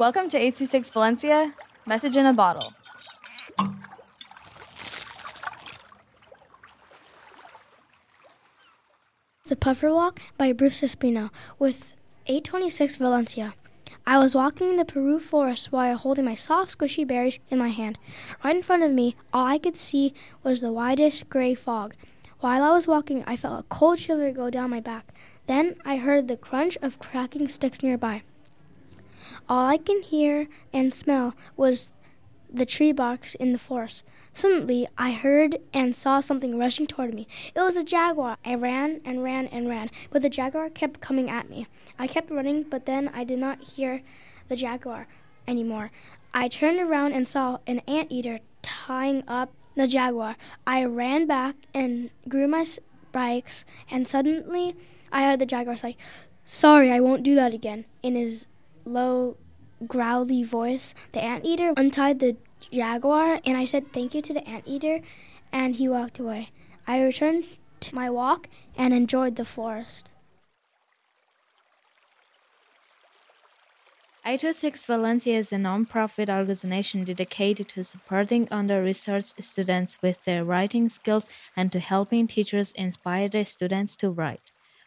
Welcome to 826 Valencia, message in a bottle. The Puffer Walk by Bruce Espino with 826 Valencia. I was walking in the Peru forest while holding my soft, squishy berries in my hand. Right in front of me, all I could see was the whitish gray fog. While I was walking, I felt a cold shiver go down my back. Then I heard the crunch of cracking sticks nearby. All I can hear and smell was the tree barks in the forest. Suddenly, I heard and saw something rushing toward me. It was a jaguar. I ran and ran and ran, but the jaguar kept coming at me. I kept running, but then I did not hear the jaguar anymore. I turned around and saw an anteater tying up the jaguar. I ran back and grew my spikes, and suddenly I heard the jaguar say, Sorry, I won't do that again, in his low, growly voice. The anteater untied the jaguar, and I said thank you to the anteater, and he walked away. I returned to my walk and enjoyed the forest. 826 Valencia is a non-profit organization dedicated to supporting under-researched students with their writing skills and to helping teachers inspire their students to write.